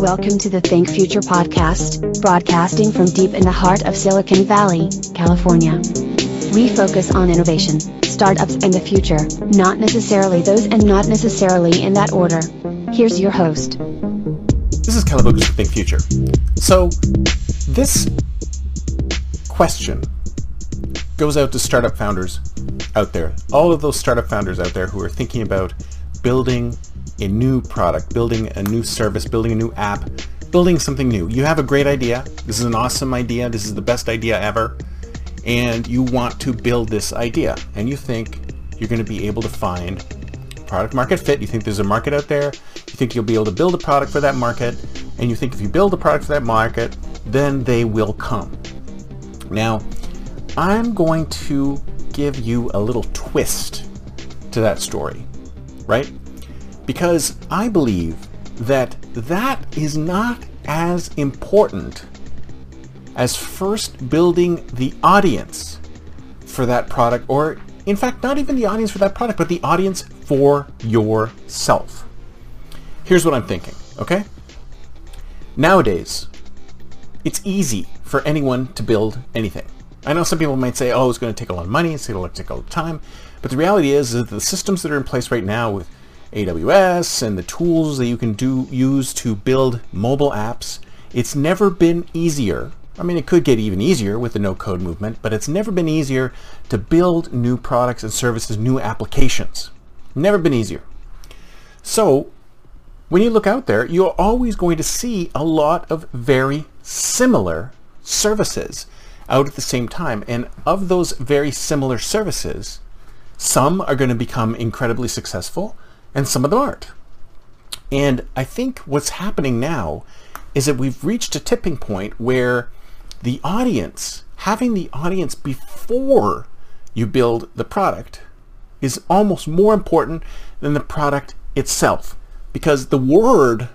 Welcome to the Think Future podcast, broadcasting from deep in the heart of Silicon Valley, California. We focus on innovation, startups, and the future, not necessarily those and not necessarily in that order. Here's your host. This is Kalaboukis for Think Future. So, this question goes out to startup founders out there. All of those startup founders out there who are thinking about building a new product, building a new service, building a new app, building something new. You have a great idea. This is an awesome idea. This is the best idea ever. And you want to build this idea. And you think you're going to be able to find product market fit. You think there's a market out there. You think you'll be able to build a product for that market. And you think if you build a product for that market, then they will come. Now, I'm going to give you a little twist to that story, right? Because I believe that that is not as important as first building the audience for that product, or in fact, not even the audience for that product, but the audience for yourself. Here's what I'm thinking, okay? Nowadays, it's easy for anyone to build anything. I know some people might say, oh, it's going to take a lot of money, it's going to take a lot of time, but the reality is that the systems that are in place right now with AWS and the tools that you can do use to build mobile apps, it's never been easier. I mean, it could get even easier with the no-code movement, but it's never been easier to build new products and services, new applications. Never been easier. So when you look out there, you're always going to see a lot of very similar services out at the same time. And of those very similar services, some are going to become incredibly successful and some of them aren't. And I think what's happening now is that we've reached a tipping point where the audience, having the audience before you build the product, is almost more important than the product itself. Because the word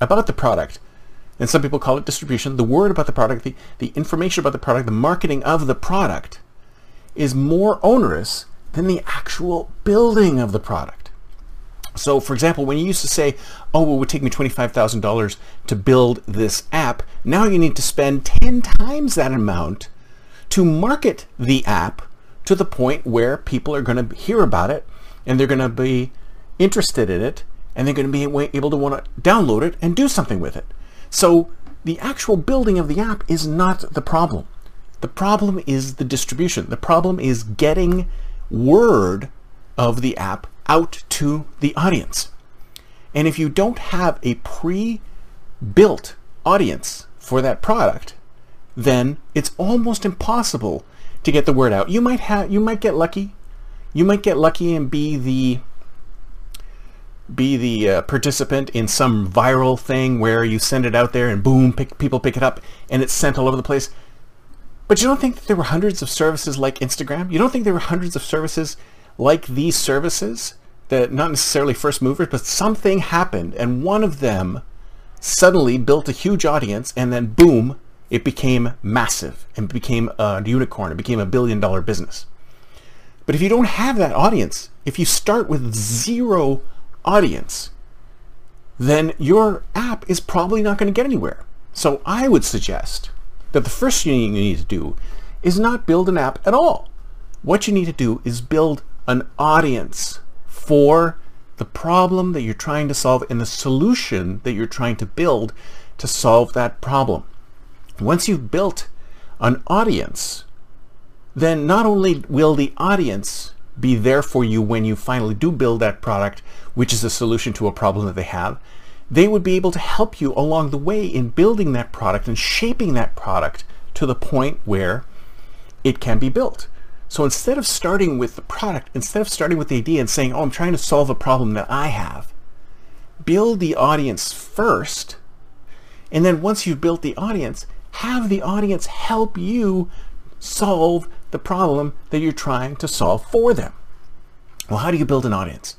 about the product, and some people call it distribution, the word about the product, the, the information about the product, the marketing of the product, is more onerous than the actual building of the product. So for example, when you used to say, oh, well, it would take me $25,000 to build this app, now you need to spend 10 times that amount to market the app to the point where people are going to hear about it and they're going to be interested in it and they're going to be able to want to download it and do something with it. So the actual building of the app is not the problem. The problem is the distribution. The problem is getting word of the app out to the audience. And if you don't have a pre-built audience for that product, then it's almost impossible to get the word out. You might have you might get lucky. You might get lucky and be the be the uh, participant in some viral thing where you send it out there and boom, pick, people pick it up and it's sent all over the place. But you don't think there were hundreds of services like Instagram? You don't think there were hundreds of services like these services that not necessarily first movers, but something happened and one of them suddenly built a huge audience and then boom, it became massive and became a unicorn. It became a billion dollar business. But if you don't have that audience, if you start with zero audience, then your app is probably not going to get anywhere. So I would suggest that the first thing you need to do is not build an app at all. What you need to do is build an audience for the problem that you're trying to solve and the solution that you're trying to build to solve that problem. Once you've built an audience, then not only will the audience be there for you when you finally do build that product, which is a solution to a problem that they have, they would be able to help you along the way in building that product and shaping that product to the point where it can be built. So instead of starting with the product, instead of starting with the idea and saying, oh, I'm trying to solve a problem that I have, build the audience first. And then once you've built the audience, have the audience help you solve the problem that you're trying to solve for them. Well, how do you build an audience?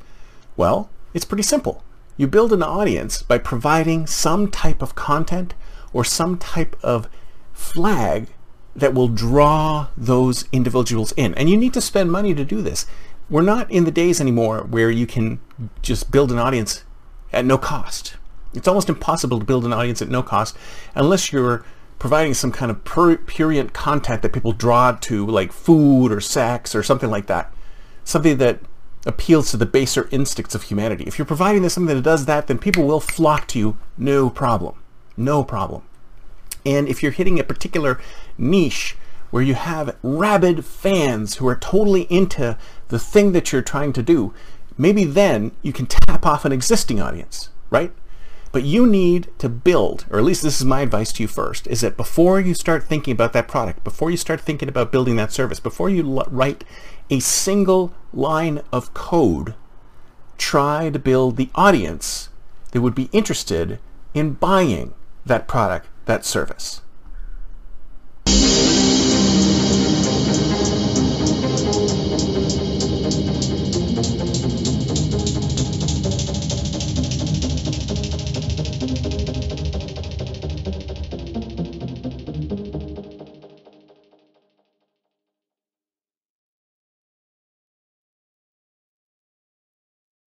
Well, it's pretty simple. You build an audience by providing some type of content or some type of flag that will draw those individuals in. And you need to spend money to do this. We're not in the days anymore where you can just build an audience at no cost. It's almost impossible to build an audience at no cost unless you're providing some kind of purient content that people draw to, like food or sex or something like that. Something that appeals to the baser instincts of humanity. If you're providing this something that does that, then people will flock to you, no problem. No problem. And if you're hitting a particular niche where you have rabid fans who are totally into the thing that you're trying to do, maybe then you can tap off an existing audience, right? But you need to build, or at least this is my advice to you first, is that before you start thinking about that product, before you start thinking about building that service, before you write a single line of code, try to build the audience that would be interested in buying that product, that service.